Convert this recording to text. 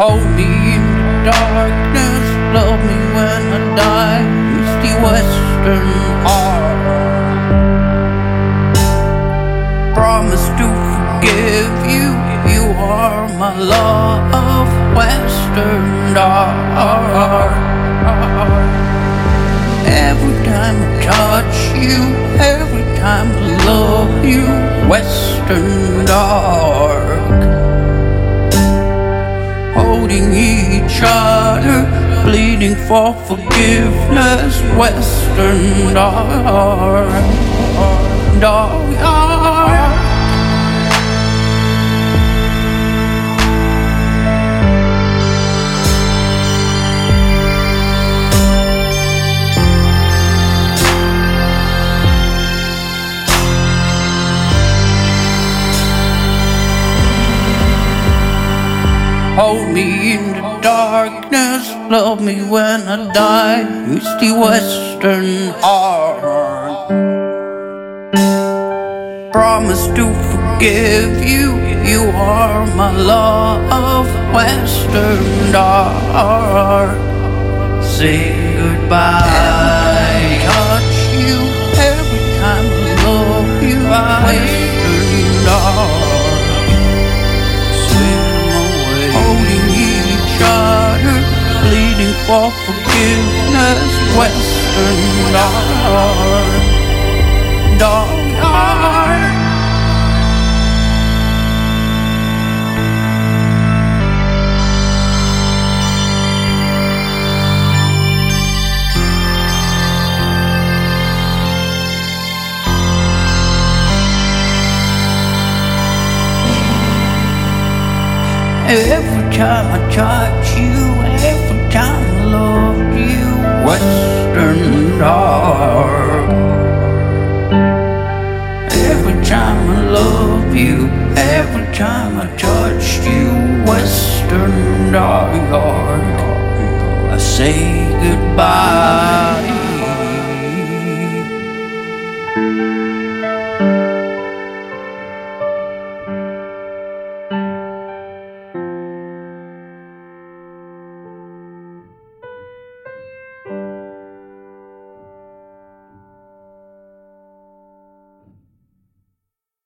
Hold me in the darkness, love me when I die. The Western heart. Promise to forgive you, you are my love, Western heart. Every time I touch you, every time I love you, Western dark. Other, pleading for forgiveness, Western dark. Dark. Hold me in the darkness, love me when I die. It's Western heart. Promise to forgive you, you are my love, Western heart. Say goodbye. For forgiveness, Western. Dark heart. Every time I touch you, time I touch you, Western dark. I say goodbye.